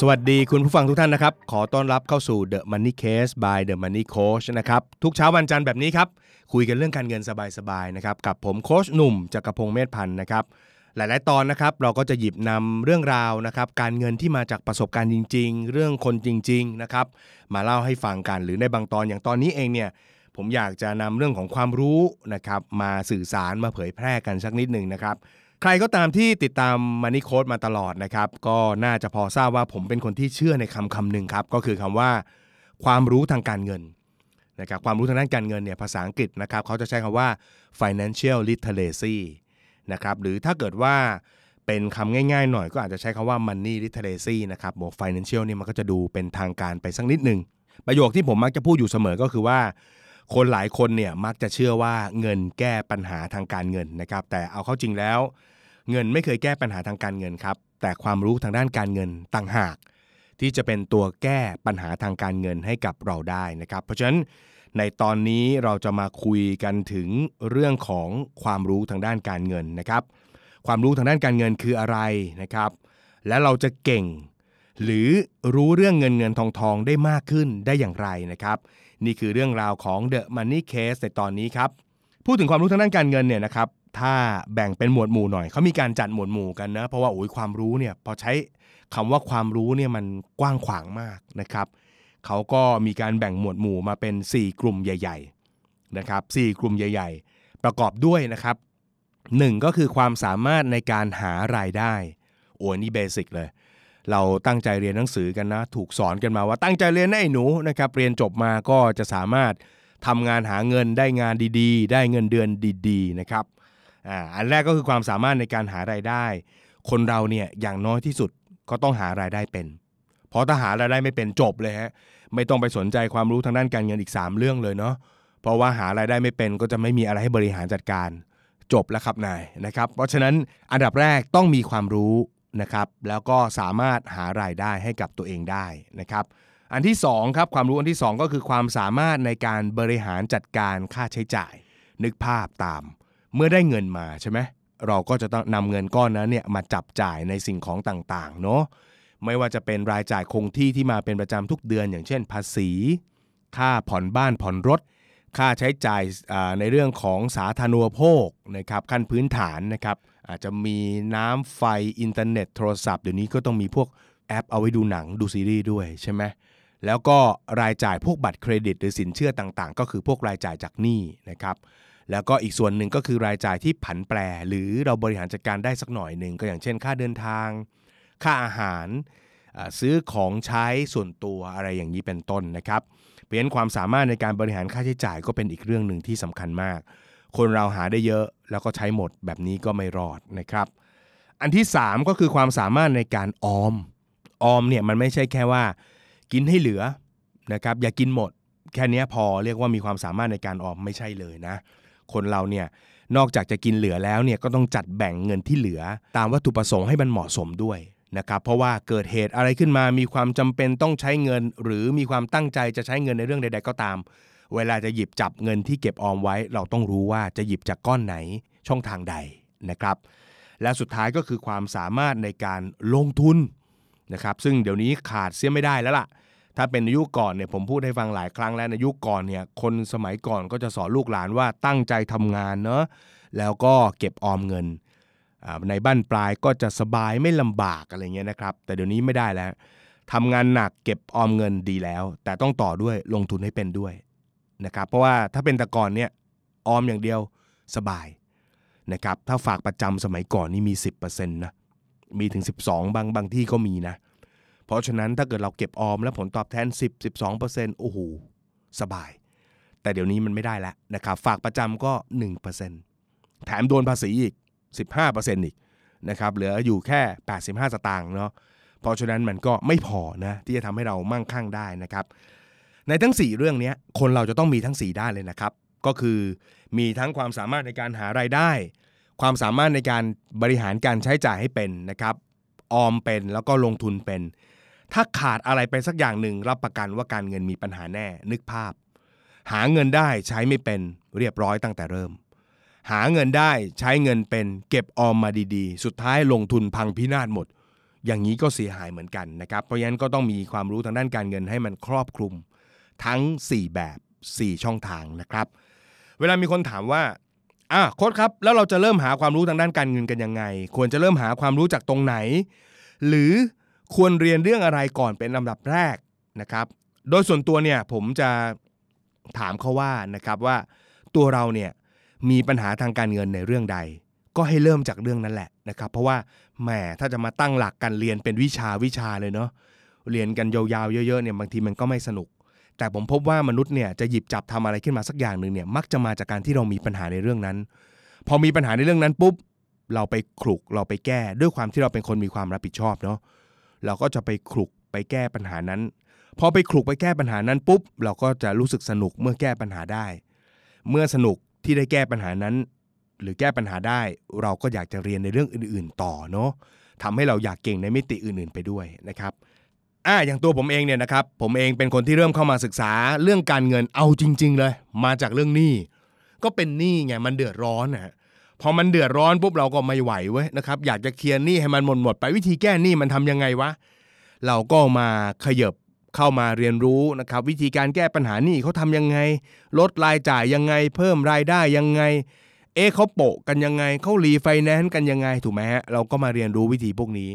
สวัสดีคุณผู้ฟังทุกท่านนะครับ ขอต้อนรับเข้าสู่ The Money Case by The Money Coach นะครับ ทุกเช้าวันจันทร์แบบนี้ครับ คุยกันเรื่องการเงินสบายๆนะครับ กับผมโคชหนุ่มจักรพงศ์เมธพันธ์นะครับ หลายๆ ตอนนะครับ เราก็จะหยิบนำเรื่องราวนะครับ การเงินที่มาจากประสบการณ์จริง ๆ เรื่องคนจริง ๆ นะครับ มาเล่าให้ฟังกัน หรือในบางตอนอย่างตอนนี้เองเนี่ยผมอยากจะนำเรื่องของความรู้นะครับ มาสื่อสารมาเผยแพร่กันสักนิดหนึ่งนะครับ ใครก็ตามที่ติดตามมันนี่โค้ดมาตลอดนะครับ ก็น่าจะพอทราบว่าผมเป็นคนที่เชื่อในคำคำหนึ่งครับ ก็คือคำว่า ความรู้ทางการเงินนะครับความรู้ทางด้านการเงินเนี่ยภาษาอังกฤษนะครับเขาจะใช้คำว่า financial literacy นะครับหรือถ้าเกิดว่าเป็นคำง่ายๆหน่อยก็อาจจะใช้คำว่า money literacy นะครับบวก financial เนี่ยมันก็จะดูเป็นทางการไปสักนิดหนึ่งประโยคที่ผมมักจะพูดอยู่เสมอก็คือว่า คนหลายคนเนี่ยมักจะเชื่อว่าเงินแก้ปัญหาทางการเงินนะครับ แต่เอาเข้าจริงแล้ว เงินไม่เคยแก้ปัญหาทางการเงินครับ แต่ความรู้ทางด้านการเงินต่างหาก ที่จะเป็นตัวแก้ปัญหาทางการเงินให้กับเราได้นะครับ เพราะฉะนั้นในตอนนี้เราจะมาคุยกันถึงเรื่องของความรู้ทางด้านการเงินนะครับ ความรู้ทางด้านการเงินคืออะไรนะครับ และเราจะเก่ง หรือรู้เรื่องเงินเงินทองทองได้มากขึ้นได้อย่างไรนะครับนี่คือเรื่องราวของ The Money Case ในตอนนี้ครับ พูดถึงความรู้ทางด้านการเงินเนี่ยนะครับ ถ้าแบ่งเป็นหมวดหมู่หน่อย เขามีการจัดหมวดหมู่กันนะ เพราะว่าโอ้ยความรู้เนี่ยพอใช้คำว่าความรู้เนี่ยมันกว้างขวางมากนะครับ เขาก็มีการแบ่งหมวดหมู่มาเป็น 4 กลุ่มใหญ่ๆนะครับ4กลุ่มใหญ่ ๆ ประกอบด้วยนะครับหนึ่งก็คือความสามารถในการหารายได้ โอ้ยนี่เบสิกเลย เราตั้งใจเรียนหนังสือกันนะ ถูกสอนกันมาว่าตั้งใจเรียนนะไอ้หนูนะครับเรียนจบมาก็จะสามารถทำงานหาเงินได้งานดีๆ ได้เงินเดือนดีๆนะครับอันแรกก็คือความสามารถในการหารายได้ คนเราเนี่ยอย่างน้อยที่สุดก็ต้องหารายได้เป็น เพราะถ้าหารายได้ไม่เป็นจบเลยฮะไม่ต้องไปสนใจความรู้ทางด้านการเงินอีก 3 เรื่องเลยเนาะเพราะว่าหารายได้ไม่เป็นก็จะไม่มีอะไรให้บริหารจัดการจบแล้วครับนายนะครับ เพราะฉะนั้นอันดับแรกต้องมีความรู้ นะครับแล้วก็สามารถหารายได้ให้กับตัวเองได้นะครับอันที่2ครับความรู้อันที่ 2 ก็คือความสามารถในการบริหารจัดการค่าใช้จ่าย นึกภาพตาม เมื่อได้เงินมาใช่ไหมเราก็จะต้องนำเงินก้อนนั้นเนี่ยมาจับจ่ายในสิ่งของต่างๆเนาะไม่ว่าจะเป็นรายจ่ายคงที่ที่มาเป็นประจำทุกเดือน อย่างเช่น ภาษี ค่าผ่อนบ้านผ่อนรถ ค่าใช้จ่ายในเรื่องของสาธารณูปโภคนะครับขั้นพื้นฐานนะครับ อาจจะมีน้ำไฟอินเทอร์เน็ตโทรศัพท์เดี๋ยวนี้ก็ต้องมีพวกแอปเอาไว้ดูหนังดูซีรีส์ด้วยใช่ไหมแล้วก็รายจ่ายพวกบัตรเครดิต หรือสินเชื่อต่างๆ ก็คือพวกรายจ่ายจากหนี้นะครับแล้วก็อีกส่วนหนึ่งก็คือรายจ่ายที่ผันแปร หรือเราบริหารจัดการได้สักหน่อยหนึ่งก็อย่างเช่น ค่าเดินทาง ค่าอาหาร ซื้อของใช้ส่วนตัวอะไรอย่างนี้เป็นต้นนะครับเพราะฉะนั้นความสามารถในการบริหารค่าใช้จ่ายก็เป็นอีกเรื่องหนึ่งที่สำคัญมาก คนเราหาได้เยอะ แล้วก็ใช้หมดแบบนี้ก็ไม่รอดนะครับ อันที่ 3 ก็คือความสามารถในการออม ออมเนี่ยมันไม่ใช่แค่ว่า กินให้เหลือนะครับอย่ากินหมด แค่นี้พอเรียกว่ามีความสามารถในการออมไม่ใช่เลยนะ คนเราเนี่ยนอกจากจะกินเหลือแล้วเนี่ยก็ต้องจัดแบ่งเงินที่เหลือ ตามวัตถุประสงค์ให้มันเหมาะสมด้วยนะครับเพราะว่าเกิดเหตุอะไรขึ้นมามีความจำเป็นต้องใช้เงิน หรือมีความตั้งใจจะใช้เงินในเรื่องใด ๆ ก็ตาม เวลาจะหยิบจับเงินที่เก็บออมไว้ เราต้องรู้ว่าจะหยิบจากก้อนไหนช่องทางใดนะครับ และสุดท้ายก็คือความสามารถในการลงทุนนะครับซึ่งเดี๋ยวนี้ขาดเสียไม่ได้แล้วล่ะ ถ้าเป็นในยุคก่อนเนี่ยผมพูดให้ฟังหลายครั้งแล้วในยุคก่อนเนี่ยคนสมัยก่อนก็จะสอนลูกหลานว่าตั้งใจทำงานเนาะแล้วก็เก็บออมเงิน ในบ้านปลายก็จะสบายไม่ลำบากอะไรเงี้ยนะครับแต่เดี๋ยวนี้ไม่ได้แล้วทำงานหนักเก็บออมเงินดีแล้ว แต่ต้องต่อด้วยลงทุนให้เป็นด้วย นะครับเพราะว่าถ้าเป็นแต่ก่อนเนี่ยออมอย่างเดียวสบายนะครับถ้าฝากประจำสมัยก่อนนี่มี 10%นะมีถึง 12 บางบางที่ก็มีนะ เพราะฉะนั้นถ้าเกิดเราเก็บออมแล้วผลตอบแทน 10 12 โอ้โหสบาย แต่เดี๋ยวนี้มันไม่ได้แล้วนะครับฝากประจำก็ 1%แถมโดนภาษีอีก 15%อีกนะครับเหลืออยู่แค่ 85 สตางค์เนาะเพราะฉะนั้นมันก็ไม่พอนะที่จะทำให้เรามั่งคั่งได้นะครับ ในทั้ง 4 เรื่องนี้คนเราจะต้องมีทั้ง 4 ด้านเลยนะครับ ก็คือมีทั้งความสามารถในการหารายได้ ความสามารถในการบริหารการใช้จ่ายให้เป็นนะครับออมเป็นแล้วก็ลงทุนเป็น ถ้าขาดอะไรไปสักอย่างหนึ่งรับประกันว่าการเงินมีปัญหาแน่นึกภาพ หาเงินได้ใช้ไม่เป็นเรียบร้อยตั้งแต่เริ่ม หาเงินได้ใช้เงินเป็น เก็บออมมาดีๆ สุดท้ายลงทุนพังพินาศหมด อย่างนี้ก็เสียหายเหมือนกันนะครับเพราะฉะนั้นก็ต้องมีความรู้ทางด้านการเงินให้มันครอบคลุม ทั้ง 4 แบบ 4 ช่องทางนะครับ เวลามีคนถามว่าอะโค้ดครับ แล้วเราจะเริ่มหาความรู้ทางด้านการเงินกันยังไง ควรจะเริ่มหาความรู้จากตรงไหน หรือควรเรียนเรื่องอะไรก่อนเป็นลำดับแรกนะครับ โดยส่วนตัวเนี่ยผมจะถามเขาว่านะครับว่าตัวเราเนี่ยมีปัญหาทางการเงินในเรื่องใด ก็ให้เริ่มจากเรื่องนั้นแหละนะครับ เพราะว่าแหมถ้าจะมาตั้งหลักกันเรียนเป็นวิชาวิชาเลยเนาะเรียนกันยาวๆเยอะๆเนี่ยบางทีมันก็ไม่สนุก แต่ผมพบว่ามนุษย์เนี่ยจะหยิบจับทำอะไรขึ้นมาสักอย่างหนึ่งเนี่ยมักจะมาจากการที่เรามีปัญหาในเรื่องนั้น พอมีปัญหาในเรื่องนั้นปุ๊บเราไปคลุกเราไปแก้ด้วยความที่เราเป็นคนมีความรับผิดชอบเนาะเราก็จะไปคลุกไปแก้ปัญหานั้น พอไปคลุกไปแก้ปัญหานั้นปุ๊บ เราก็จะรู้สึกสนุกเมื่อแก้ปัญหาได้ เมื่อสนุกที่ได้แก้ปัญหานั้น หรือแก้ปัญหาได้ เราก็อยากจะเรียนในเรื่องอื่น ๆ ต่อเนาะทำให้เราอยากเก่งในมิติอื่น ๆ ไปด้วยนะครับ อ่าอย่างตัวผมเองเนี่ยนะครับผมเองเป็นคนที่เริ่มเข้ามาศึกษาเรื่องการเงินเอาจริง ๆ เลย มาจากเรื่องหนี้ก็เป็นหนี้ไงมันเดือดร้อนนะฮะพอมันเดือดร้อนปุ๊บเราก็ไม่ไหวเว้ยนะครับอยากจะเคลียร์หนี้ให้มันหมดหมดไปวิธีแก้หนี้มันทำยังไงวะเราก็มาขยบเข้ามาเรียนรู้นะครับวิธีการแก้ปัญหาหนี้เขาทำยังไง ลดรายจ่ายยังไง เพิ่มรายได้ยังไง เอ๊ะเขาโปะกันยังไงเขารีไฟแนนซ์กันยังไงถูกไหมฮะเราก็มาเรียนรู้วิธีพวกนี้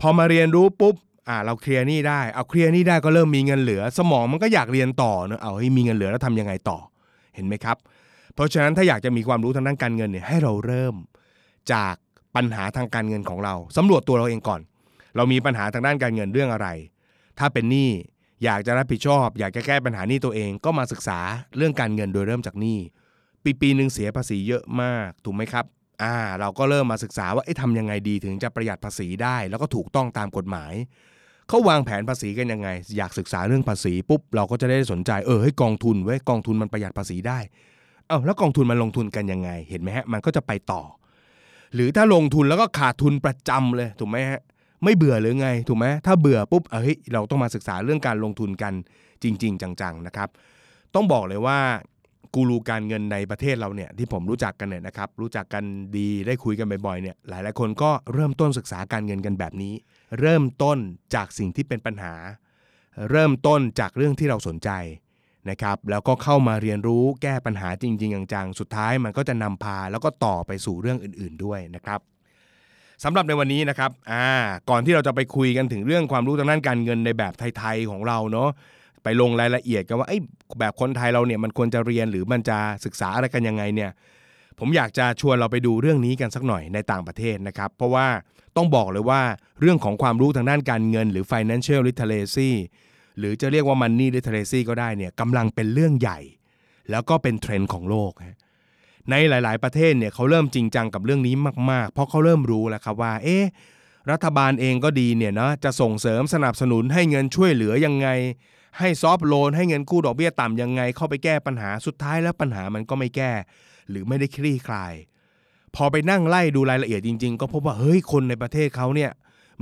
พอมาเรียนรู้ปุ๊บ อ่าเราเคลียร์หนี้ได้เอาเคลียร์หนี้ได้ก็เริ่มมีเงินเหลือ สมองมันก็อยากเรียนต่อเนอะเอาให้มีเงินเหลือแล้วทำยังไงต่อเห็นไหมครับ เพราะฉะนั้นถ้าอยากจะมีความรู้ทางด้านการเงินเนี่ยให้เราเริ่มจากปัญหาทางการเงินของเราสำรวจตัวเราเองก่อน เรามีปัญหาทางด้านการเงินเรื่องอะไร ถ้าเป็นหนี้อยากจะรับผิดชอบ อยากจะแก้ปัญหาหนี้ตัวเองก็มาศึกษาเรื่องการเงินโดยเริ่มจากหนี้ปีปีหนึ่งเสียภาษีเยอะมากถูกไหมครับอ่าเราก็เริ่มมาศึกษาว่าเอ๊ะทำยังไงดีถึงจะประหยัดภาษีได้ แล้วก็ถูกต้องตามกฎหมาย เขาวางแผนภาษีกันยังไง อยากศึกษาเรื่องภาษีปุ๊บเราก็จะได้สนใจเออให้กองทุนไว้กองทุนมันประหยัดภาษีได้เอ้าแล้วกองทุนมันลงทุนกันยังไง เห็นไหมฮะมันก็จะไปต่อ หรือถ้าลงทุนแล้วก็ขาดทุนประจำเลยถูกไหมฮะไม่เบื่อหรือไงถูกไหมถ้าเบื่อปุ๊บเอ้ยเราต้องมาศึกษาเรื่องการลงทุนกันจริง ๆ จังๆนะครับ ต้องบอกเลยว่ากูรูการเงินในประเทศเราเนี่ยที่ผมรู้จักกันเนี่ยนะครับรู้จักกันดีได้คุยกันบ่อยๆเนี่ยหลายๆคนก็เริ่มต้นศึกษาการเงินกันแบบนี้ เริ่มต้นจากสิ่งที่เป็นปัญหา เริ่มต้นจากเรื่องที่เราสนใจนะครับแล้วก็เข้ามาเรียนรู้แก้ปัญหาจริง ๆ จังๆ สุดท้ายมันก็จะนำพาแล้วก็ต่อไปสู่เรื่องอื่น ๆด้วยนะครับสำหรับในวันนี้นะครับอ่าก่อนที่เราจะไปคุยกันถึงเรื่องความรู้ทางด้านการเงินในแบบไทยๆของเราเนาะไปลงรายละเอียดกันว่าไอ้แบบคนไทยเราเนี่ยมันควรจะเรียนหรือมันจะศึกษาอะไรกันยังไงเนี่ย ผมอยากจะชวนเราไปดูเรื่องนี้กันสักหน่อยในต่างประเทศนะครับ เพราะว่าต้องบอกเลยว่าเรื่องของความรู้ทางด้านการเงิน หรือ financial literacy หรือจะเรียกว่า money literacy ก็ได้เนี่ยกำลังเป็นเรื่องใหญ่ แล้วก็เป็นเทรนด์ของโลก ในหลาย ๆ ประเทศเนี่ยเขาเริ่มจริงจังกับเรื่องนี้มาก ๆ เพราะเขาเริ่มรู้แล้วครับว่า เอ๊ะรัฐบาลเองก็ดีเนี่ยเนาะจะส่งเสริมสนับสนุนให้เงินช่วยเหลือยังไง ให้ซอฟโลนให้เงินกู้ดอกเบี้ยต่ำยังไง เข้าไปแก้ปัญหาสุดท้ายแล้วปัญหามันก็ไม่แก้ หรือไม่ได้คลี่คลาย พอไปนั่งไล่ดูรายละเอียดจริง ๆ ก็พบว่าเฮ้ยคนในประเทศเขาเนี่ย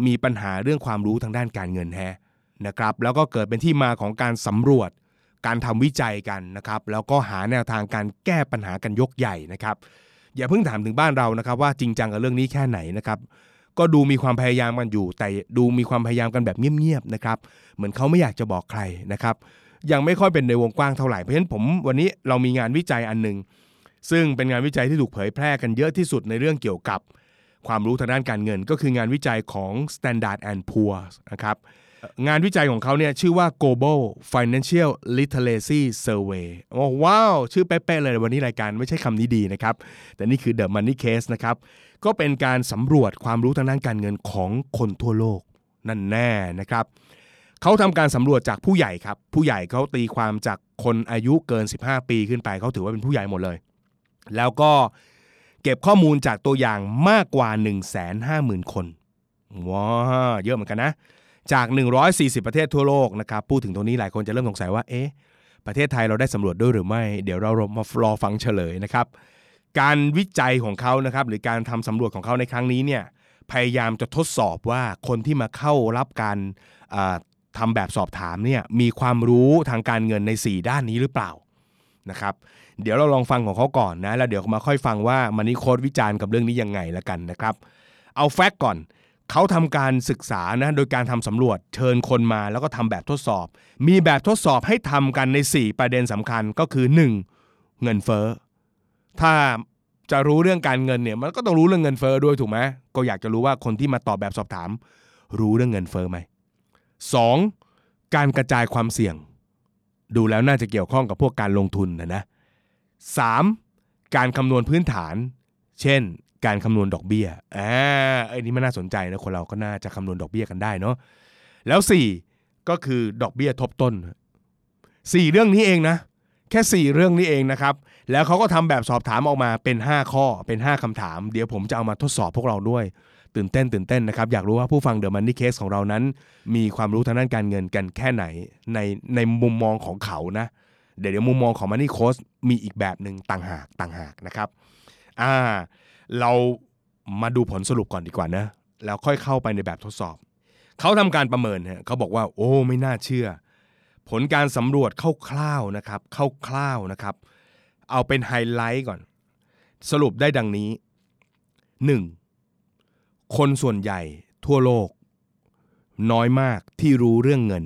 มีปัญหาเรื่องความรู้ทางด้านการเงินแฮะนะครับแล้วก็เกิดเป็นที่มาของการสำรวจ การทำวิจัยกันนะครับแล้วก็หาแนวทางการแก้ปัญหากันยกใหญ่นะครับอย่าเพิ่งถามถึงบ้านเรานะครับว่าจริงจังกับเรื่องนี้แค่ไหนนะครับก็ดูมีความพยายามกันอยู่ แต่ดูมีความพยายามกันแบบเงียบๆนะครับเหมือนเขาไม่อยากจะบอกใครนะครับยังไม่ค่อยเป็นในวงกว้างเท่าไหร่เพราะฉะนั้นผมวันนี้เรามีงานวิจัยอันหนึ่ง ซึ่งเป็นงานวิจัยที่ถูกเผยแพร่กันเยอะที่สุดในเรื่องเกี่ยวกับ ความรู้ทางด้านการเงิน ก็คืองานวิจัยของ Standard and Poor's นะครับงานวิจัยของเขาเนี่ยชื่อว่า Global Financial Literacy Survey โอ้ว้าว ชื่อเป๊ะๆเลยวันนี้รายการไม่ใช่คำนี้ดีนะครับ แต่นี่คือ The Money Case นะครับ ก็เป็นการสำรวจความรู้ทางด้านการเงินของคนทั่วโลกนั่นแน่นะครับ เขาทำการสำรวจจากผู้ใหญ่ครับ ผู้ใหญ่เขาตีความจากคนอายุเกิน 15 ปีขึ้นไป เขาถือว่าเป็นผู้ใหญ่หมดเลย แล้วก็เก็บข้อมูลจากตัวอย่างมากกว่า 150,000 คนว้าเยอะเหมือนกันนะ จาก 140 ประเทศทั่วโลกนะครับ พูดถึงตรงนี้หลายคนจะเริ่มสงสัยว่า เอ๊ะ ประเทศไทยเราได้สำรวจด้วยหรือไม่ เดี๋ยวเรามารอฟังเฉลยนะครับ การวิจัยของเขานะครับ หรือการทำสำรวจของเขาในครั้งนี้เนี่ย พยายามจะทดสอบว่าคนที่มาเข้ารับการทำแบบสอบถามเนี่ย มีความรู้ทางการเงินใน 4 ด้านนี้หรือเปล่านะครับ เดี๋ยวเราลองฟังของเขาก่อนนะแล้วเดี๋ยวมาค่อยฟังว่ามันนี่โคดวิจารณ์กับเรื่องนี้ยังไงละกันนะครับ เอาแฟกต์ก่อนเขาทำการศึกษานะโดยการทำสำรวจเชิญคนมาแล้วก็ทำแบบทดสอบ มีแบบทดสอบให้ทำกันใน 4 ประเด็นสำคัญก็คือ 1. เงินเฟ้อถ้าจะรู้เรื่องการเงินเนี่ยมันก็ต้องรู้เรื่องเงินเฟ้อด้วยถูกไหมก็อยากจะรู้ว่าคนที่มาตอบแบบสอบถาม รู้เรื่องเงินเฟ้อไหม 2. การกระจายความเสี่ยง ดูแล้วน่าจะเกี่ยวข้องกับพวกการลงทุนนะนะ 3. การคำนวณพื้นฐาน เช่น การคำนวณดอกเบี้ยอ่าไอ้นี่มันน่าสนใจนะคนเราก็น่าจะคำนวณดอกเบี้ยกันได้เนาะแล้ว 4 ก็คือดอกเบี้ยทบต้น 4 เรื่องนี้เองนะ แค่ 4 เรื่องนี้เองนะครับ แล้วเขาก็ทำแบบสอบถามออกมาเป็น 5 ข้อเป็น 5คำถาม เดี๋ยวผมจะเอามาทดสอบพวกเราด้วยตื่นเต้นตื่นเต้นนะครับ อยากรู้ว่าผู้ฟังเดอะมันนี่เคสของเรานั้น มีความรู้ทางด้านการเงินกันแค่ไหนในในมุมมองของเขานะ เดี๋ยวมุมมองของมันนี่โคสมีอีกแบบหนึ่งต่างหากต่างหากนะครับอ่าเรามาดูผลสรุปก่อนดีกว่านะแล้วค่อยเข้าไปในแบบทดสอบ เขาทำการประเมินฮะเขาบอกว่า โอ้ไม่น่าเชื่อ ผลการสำรวจคร่าวๆนะครับคร่าวๆนะครับ เอาเป็นไฮไลท์ก่อน สรุปได้ดังนี้ 1. คนส่วนใหญ่ทั่วโลก น้อยมากที่รู้เรื่องเงิน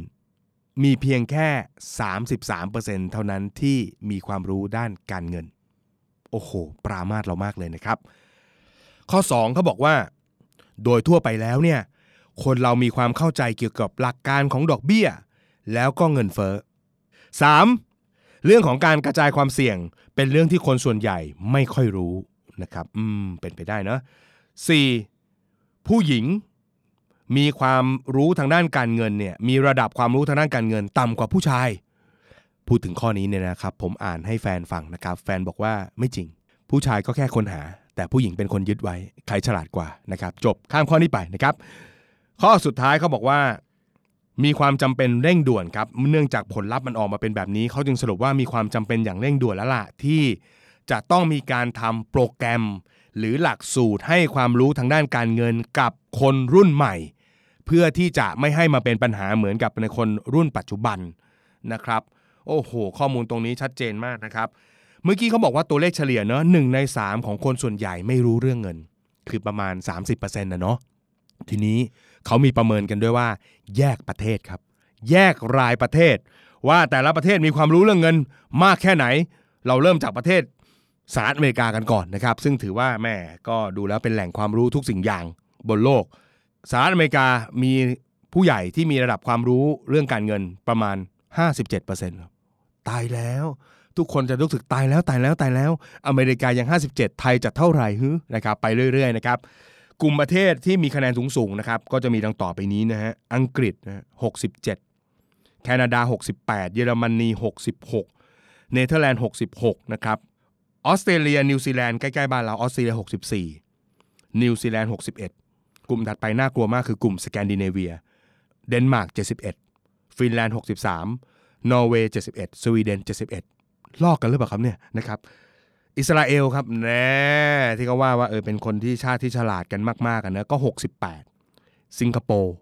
มีเพียงแค่ 33%เท่านั้นที่มีความรู้ด้านการเงิน โอ้โห ปรามาสเรามากเลยนะครับ ข้อ 2เขาบอกว่า โดยทั่วไปแล้วเนี่ย คนเรามีความเข้าใจเกี่ยวกับหลักการของดอกเบี้ย แล้วก็เงินเฟ้อ 3. เรื่องของการกระจายความเสี่ยง เป็นเรื่องที่คนส่วนใหญ่ไม่ค่อยรู้นะครับ อืม เป็นไปได้เนอะ 4. ผู้หญิง มีความรู้ทางด้านการเงินเนี่ยมีระดับความรู้ทางด้านการเงิน ต่ำกว่าผู้ชาย พูดถึงข้อนี้เนี่ยนะครับ ผมอ่านให้แฟนฟังนะครับ แฟนบอกว่าไม่จริง ผู้ชายก็แค่คนหา แต่ผู้หญิงเป็นคนยึดไว้ใครฉลาดกว่านะครับ จบข้ามข้อนี้ไปนะครับ ข้อสุดท้ายเขาบอกว่า มีความจำเป็นเร่งด่วนครับเนื่องจากผลลัพธ์มันออกมาเป็นแบบนี้เขาจึงสรุปว่ามีความจำเป็นอย่างเร่งด่วนแล้วล่ะที่จะต้องมีการทำโปรแกรมหรือหลักสูตรให้ความรู้ทางด้านการเงินกับคนรุ่นใหม่ เพื่อที่จะไม่ให้มาเป็นปัญหาเหมือนกับในคนรุ่นปัจจุบันนะครับ โอ้โห ข้อมูลตรงนี้ชัดเจนมากนะครับ เมื่อกี้เขาบอกว่าตัวเลขเฉลี่ยเนอะหนึ่งใน 3 ของคนส่วนใหญ่ไม่รู้เรื่องเงิน คือประมาณ 30%นะเนาะทีนี้เขามีประเมินกันด้วยว่า แยกประเทศครับ แยกรายประเทศ ว่าแต่ละประเทศมีความรู้เรื่องเงินมากแค่ไหน เราเริ่มจากประเทศสหรัฐอเมริกากันก่อนนะครับ ซึ่งถือว่าแม่ก็ดูแล้วเป็นแหล่งความรู้ทุกสิ่งอย่างบนโลก สหรัฐอเมริกามีผู้ใหญ่ที่มีระดับความรู้เรื่องการเงินประมาณ 57%ครับตายแล้ว ทุกคนจะรู้สึกตายแล้วตายแล้วตายแล้ว อเมริกายัง 57 ไทยจะเท่าไหร่ฮึนะครับไปเรื่อยๆนะครับกลุ่มประเทศที่มีคะแนนสูงๆนะครับก็จะมีดังต่อไปนี้นะฮะอังกฤษนะ67 แคนาดา 68 เยอรมนี 66 เนเธอร์แลนด์ 66 นะครับออสเตรเลียนิวซีแลนด์ใกล้ๆบ้านเราออสเตรเลีย 64 นิวซีแลนด์ 61 กลุ่มถัดไปน่ากลัวมากคือกลุ่มสแกนดิเนเวีย เดนมาร์ก 71 ฟินแลนด์ 63 นอร์เวย์ 71 สวีเดน 71 ลอกกันหรือเปล่าครับเนี่ยนะครับ อิสราเอลครับแน่ที่เขาว่าว่าเออเป็นคนที่ชาติที่ฉลาดกันมากๆกันนะก็ 68 สิงคโปร์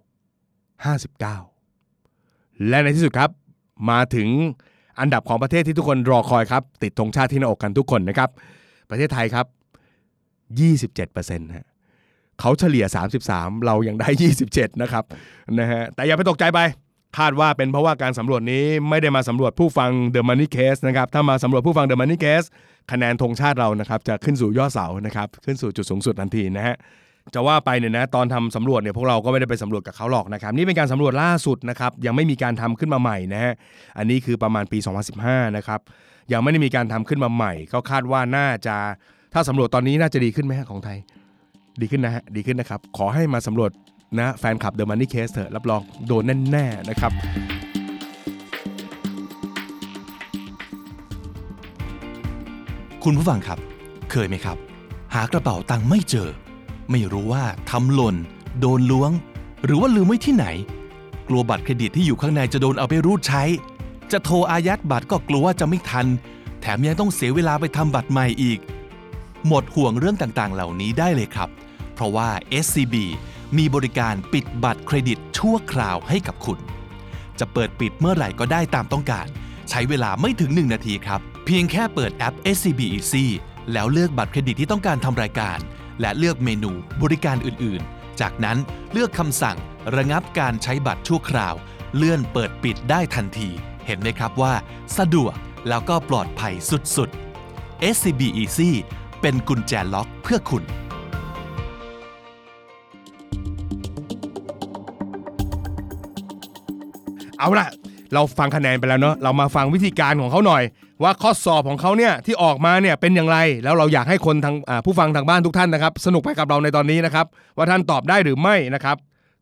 59 และในที่สุดครับมาถึงอันดับของประเทศที่ทุกคนรอคอยครับ ติดธงชาติที่หน้าอกกันทุกคนนะครับ ประเทศไทยครับ 27%ฮะ เขาเฉลี่ย 33 เรายังได้ 27 นะครับนะฮะแต่อย่าไปตกใจไป คาดว่าเป็นเพราะว่าการสำรวจนี้ไม่ได้มาสำรวจผู้ฟัง The Money Case นะครับถ้ามาสำรวจผู้ฟัง The Money Case คะแนนธงชาติเรานะครับจะขึ้นสู่ยอดเสานะครับขึ้นสู่จุดสูงสุดทันทีนะฮะจะว่าไปเนี่ยนะตอนทำสำรวจเนี่ยพวกเราก็ไม่ได้ไปสำรวจกับเขาหรอกนะครับนี่เป็นการสำรวจล่าสุดนะครับยังไม่มีการทำขึ้นมาใหม่นะฮะอันนี้คือประมาณปี 2015 นะครับยังไม่ได้มีการทำขึ้นมาใหม่ ก็คาดว่าน่าจะถ้าสำรวจตอนนี้น่าจะดีขึ้นไหมฮะของไทย ดีขึ้นนะฮะดีขึ้นนะครับ ขอให้มาสำรวจนะแฟนคลับ The Money Case เถอะรับรองโดนแน่ๆนะครับคุณผู้ฟังครับ เคยไหมครับ หากระเป๋าตังค์ไม่เจอ ไม่รู้ว่าทำหล่น โดนล้วง หรือว่าลืมไว้ที่ไหน กลัวบัตรเครดิตที่อยู่ข้างในจะโดนเอาไปรูดใช้ จะโทรอายัดบัตรก็กลัวว่าจะไม่ทัน แถมยังต้องเสียเวลาไปทำบัตรใหม่อีก หมดห่วงเรื่องต่างๆ เหล่านี้ได้เลยครับ เพราะว่า SCB มีบริการปิดบัตรเครดิตชั่วคราวให้กับคุณ จะเปิดปิดเมื่อไหร่ก็ได้ตามต้องการ ใช้เวลาไม่ถึง 1 นาทีครับ เพียงแค่เปิดแอป SCB Easy แล้วเลือกบัตรเครดิตที่ต้องการทำรายการ และเลือกเมนูบริการอื่นๆ จากนั้นเลือกคำสั่งระงับการใช้บัตรชั่วคราว เลื่อนเปิดปิดได้ทันที เห็นไหมครับว่า สะดวกแล้วก็ปลอดภัยสุดๆ SCB Easy เป็นกุญแจล็อกเพื่อคุณ เอาละเราฟังคะแนนไปแล้วเนาะเรามาฟังวิธีการของเขาหน่อย ว่าข้อสอบของเขาเนี่ยที่ออกมาเนี่ยเป็นอย่างไร แล้วเราอยากให้คนทางอ่าผู้ฟังทางบ้านทุกท่านนะครับ สนุกไปกับเราในตอนนี้นะครับ ว่าท่านตอบได้หรือไม่นะครับ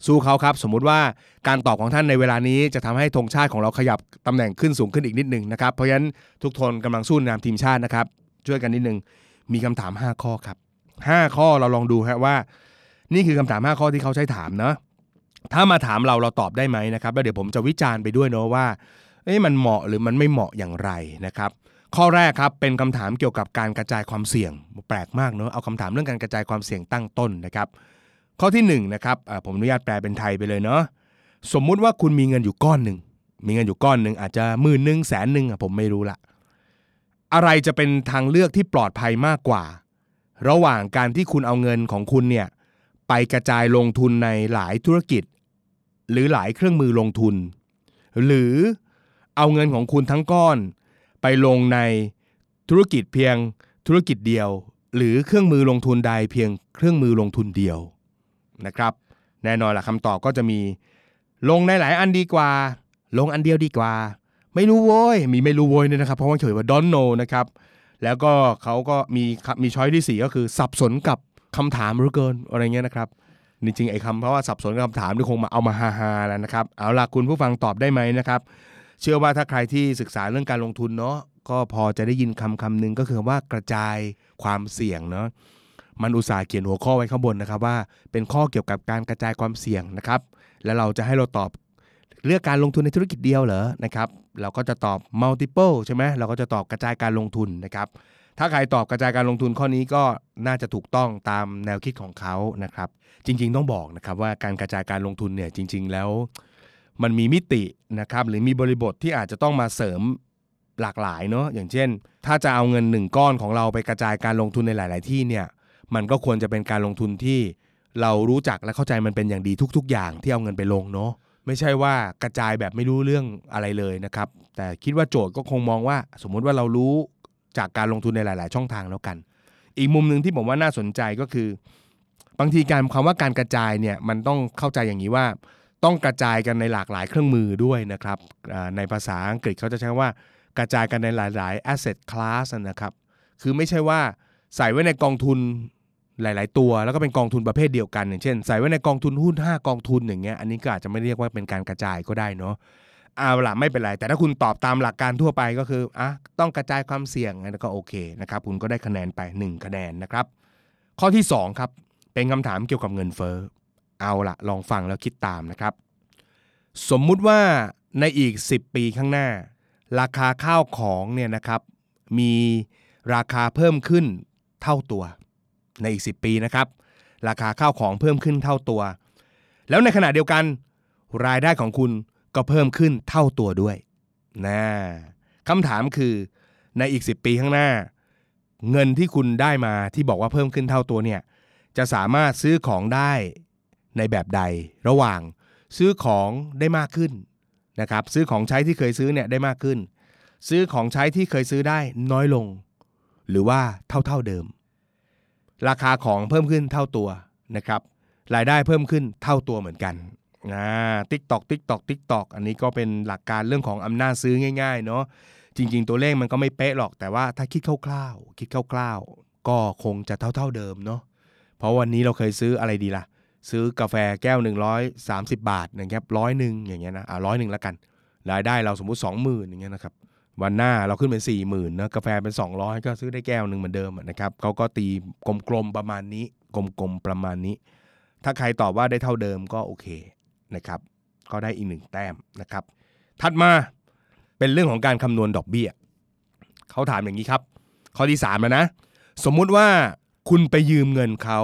สู้เขาครับ สมมุติว่าการตอบของท่านในเวลานี้จะทำให้ธงชาติของเราขยับตำแหน่งขึ้นสูงขึ้นอีกนิดหนึงนะครับเพราะฉะนั้นทุกทนกำลังสู้ในนามทีมชาตินะครับ ช่วยกันนิดนึง มีคำถาม 5 ข้อครับ 5 ข้อเราลองดูฮะว่า นี่คือคำถาม 5 ข้อที่เขาใช้ถามเนาะถ้ามาถามเราเราตอบได้ไหมนะครับ แล้วเดี๋ยวผมจะวิจารณ์ไปด้วยเนาะว่าเอ้ยมันเหมาะหรือมันไม่เหมาะอย่างไรนะครับข้อแรกครับเป็นคำถามเกี่ยวกับการกระจายความเสี่ยง แปลกมากเนาะเอาคำถามเรื่องการกระจายความเสี่ยงตั้งต้นนะครับ ข้อที่1นงนะครับผมอนุญาตแปลเป็นไทยไปเลยเนาะสมมุติว่าคุณมีเงินอยู่ก้อนหนึ่งมีเงินอยู่ก้อนหนึ่งอาจจะหมื่นหนึ่งแสนหนึ่งผมไม่รู้ละ อะไรจะเป็นทางเลือกที่ปลอดภัยมากกว่า ระหว่างการที่คุณเอาเงินของคุณเนี่ยไปกระจายลงทุนในหลายธุรกิจ หรือหลายเครื่องมือลงทุน หรือเอาเงินของคุณทั้งก้อน ไปลงในธุรกิจเพียงธุรกิจเดียว หรือเครื่องมือลงทุนใดเพียงเครื่องมือลงทุนเดียวนะครับ แน่นอนละคำตอบก็จะมี ลงในหลายอันดีกว่า ลงอันเดียวดีกว่า ไม่รู้โว้ยมีไม่รู้โว้ยเนี่ยนะครับเพราะว่าเฉยว่า don't know นะครับแล้วก็เขาก็มีมีช้อยที่ 4 ก็คือสับสนกับคำถามหรือเกินอะไรเงี้ยนะครับจริงๆไอ้คำเพราะว่าสับสนกับคำถามนี่คงมาเอามาฮาฮาๆแล้วนะครับเอาล่ะคุณผู้ฟังตอบได้ไหมนะครับเชื่อว่าถ้าใครที่ศึกษาเรื่องการลงทุนเนาะก็พอจะได้ยินคำคำหนึ่งก็คือว่ากระจายความเสี่ยงเนาะมันอุตส่าห์เขียนหัวข้อไว้ข้างบนนะครับว่าเป็นข้อเกี่ยวกับการกระจายความเสี่ยงนะครับ แล้วเราจะให้เราตอบเลือกการลงทุนในธุรกิจเดียวเหรอนะครับ เราก็จะตอบ multiple ใช่ไหมเราก็จะตอบกระจายการลงทุนนะครับถ้าใครตอบกระจายการลงทุนข้อนี้ก็น่าจะถูกต้องตามแนวคิดของเขานะครับ จริง ๆ ต้องบอกนะครับว่าการกระจายการลงทุนเนี่ยจริง ๆ แล้ว มันมีมิตินะครับหรือมีบริบทที่อาจจะต้องมาเสริมหลากหลายเนาะอย่างเช่น ถ้าจะเอาเงินหนึ่งก้อนของเราไปกระจายการลงทุนในหลาย ๆ ที่เนี่ยมันก็ควรจะเป็นการลงทุนที่เรารู้จักและเข้าใจมันเป็นอย่างดีทุก ๆ อย่างที่เอาเงินไปลงเนาะ ไม่ใช่ว่ากระจายแบบไม่รู้เรื่องอะไรเลยนะครับ แต่คิดว่าโจทย์ก็คงมองว่า สมมุติว่าเรารู้จากการลงทุนในหลาย ๆ ช่องทางแล้วกัน อีกมุมหนึ่งที่ผมว่าน่าสนใจก็คือ บางทีการคำว่าการกระจายเนี่ยมันต้องเข้าใจอย่างนี้ว่า ต้องกระจายกันในหลากหลายเครื่องมือด้วยนะครับในภาษาอังกฤษเขาจะใช้ว่ากระจายกันในหลาย ๆ asset class นะครับคือไม่ใช่ว่าใส่ไว้ในกองทุน หลาย ๆ ตัวแล้วก็เป็นกองทุนประเภทเดียวกันอย่างเช่น ใส่ไว้ในกองทุนหุ้น 5 กองทุนอย่างเงี้ยอันนี้ก็อาจจะไม่เรียกว่าเป็นการกระจายก็ได้เนาะเอาล่ะไม่เป็นไร แต่ถ้าคุณตอบตามหลักการทั่วไปก็คืออะต้องกระจายความเสี่ยงงั้นก็โอเคนะครับคุณก็ได้คะแนนไป 1 คะแนนนะครับ ข้อที่ 2 ครับ เป็นคำถามเกี่ยวกับเงินเฟ้อเอาละลองฟังแล้วคิดตามนะครับ สมมุติว่าในอีก 10 ปีข้างหน้า ราคาข้าวของเนี่ยนะครับ มีราคาเพิ่มขึ้นเท่าตัว ในอีก 10 ปีนะครับ ราคาข้าวของเพิ่มขึ้นเท่าตัว แล้วในขณะเดียวกัน รายได้ของคุณก็เพิ่มขึ้นเท่าตัวด้วยนะคำถามคือในอีก 10 ปีข้างหน้า เงินที่คุณได้มาที่บอกว่าเพิ่มขึ้นเท่าตัวเนี่ยจะสามารถซื้อของได้ในแบบใดระหว่างซื้อของได้มากขึ้นนะครับซื้อของใช้ที่เคยซื้อเนี่ยได้มากขึ้น ซื้อของใช้ที่เคยซื้อได้น้อยลง หรือว่าเท่าๆเดิม ราคาของเพิ่มขึ้นเท่าตัวนะครับรายได้เพิ่มขึ้นเท่าตัวเหมือนกันนะติ๊กตอกติ๊กตอกติ๊กตอกอันนี้ก็เป็นหลักการเรื่องของอำนาจซื้อง่าย ๆ เนาะจริง ๆ ตัวเลขมันก็ไม่เป๊ะหรอก แต่ว่าถ้าคิดคร่าวๆคิดคร่าวๆ ก็คงจะเท่าๆเดิมเนาะเพราะวันนี้เราเคยซื้ออะไรดีล่ะ ซื้อกาแฟแก้วหนึ่งร้อยสามสิบบาทนะครับร้อยหนึ่งอย่างเงี้ยนะอ่าร้อยหนึ่งแล้วกัน รายได้เราสมมุติสองหมื่นอย่างเงี้ยนะครับ วันหน้าเราขึ้นเป็นสี่หมื่นนะกาแฟเป็น 200 ก็ซื้อได้แก้วหนึ่งเหมือนเดิมนะครับเขาก็ตีกลมๆประมาณนี้ กลมๆประมาณนี้ ถ้าใครตอบว่าได้เท่าเดิมก็โอเคนะครับก็ได้อีกหนึ่งแต้มนะครับ ถัดมาเป็นเรื่องของการคำนวณดอกเบี้ยเขาถามอย่างนี้ครับ ข้อที่ 3 แล้วนะ สมมุติว่าคุณไปยืมเงินเขา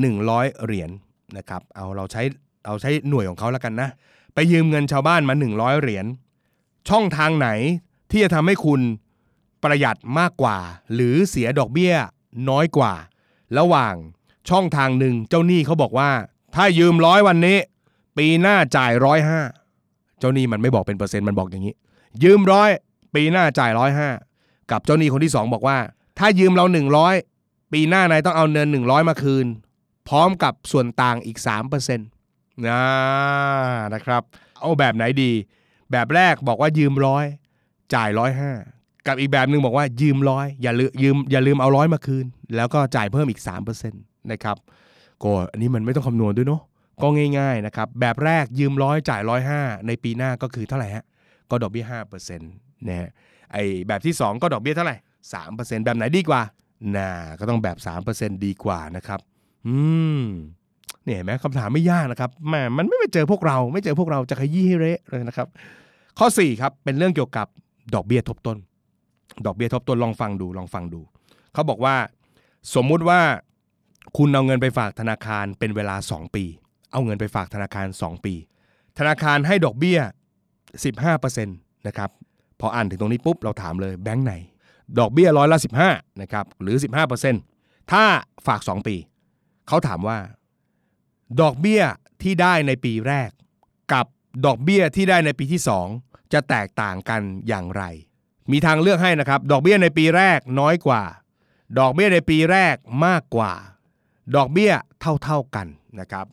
100 เหรียญนะครับเอาเราใช้เอาใช้หน่วยของเขาแล้วกันนะ ไปยืมเงินชาวบ้านมา 100 เหรียญช่องทางไหน ที่จะทำให้คุณประหยัดมากกว่า หรือเสียดอกเบี้ยน้อยกว่า ระหว่างช่องทางหนึ่งเจ้าหนี้เขาบอกว่า ถ้ายืมร้อยวันนี้ ปีหน้าจ่ายร้อยห้าเจ้าหนี้มันไม่บอกเป็นเปอร์เซ็นต์มันบอกอย่างนี้ ยืมร้อยปีหน้าจ่ายร้อยห้ากับเจ้าหนี้คนที่สองบอกว่า ถ้ายืมเราหนึ่งร้อยปีหน้านายต้องเอาเงินหนึ่งร้อยมาคืน พร้อมกับส่วนต่างอีก3%เปอร์เซ็นต์นะนะครับ เอาแบบไหนดี แบบแรกบอกว่ายืมร้อย จ่ายร้อยห้ากับอีกแบบหนึ่งบอกว่ายืมร้อยอย่าลืมยืมอย่าลืมเอาร้อยมาคืน แล้วก็จ่ายเพิ่มอีก3%นะครับก็อันนี้มันไม่ต้องคำนวณด้วยเนาะก็ง่ายๆนะครับแบบแรกยืมร้อยจ่ายร้อยห้าในปีหน้าก็คือเท่าไหร่ฮะก็ดอกเบี้ยห้าเปอร์เซ็นต์นะฮะไอแบบที่ 2 ก็ดอกเบี้ยเท่าไหร่สามเปอร์เซ็นต์แบบไหนดีกว่าน่าก็ต้องแบบ3%เปอร์เซ็นต์ดีกว่านะครับอืมเนี่ยเห็นไหมคำถามไม่ยากนะครับแหมมันไม่ไปเจอพวกเรา ไม่เจอพวกเราจะขยี้ให้เละเลยนะครับ ข้อ4ครับเป็นเรื่องเกี่ยวกับ ดอกเบี้ยทบต้น ดอกเบี้ยทบต้นลองฟังดูลองฟังดู เขาบอกว่าสมมุติว่าคุณเอาเงินไปฝากธนาคารเป็นเวลา 2 ปี เอาเงินไปฝากธนาคาร 2 ปี ธนาคารให้ดอกเบี้ย 15%นะครับพออ่านถึงตรงนี้ปุ๊บเราถามเลยแบงค์ไหน ดอกเบี้ยร้อยละ 15นะครับหรือ 15%ถ้าฝาก 2 ปี เขาถามว่า ดอกเบี้ยที่ได้ในปีแรก กับดอกเบี้ยที่ได้ในปีที่ 2 จะแตกต่างกันอย่างไร มีทางเลือกให้นะครับ ดอกเบี้ยในปีแรกน้อยกว่า ดอกเบี้ยในปีแรกมากกว่า ดอกเบี้ยเท่าๆกันนะครับ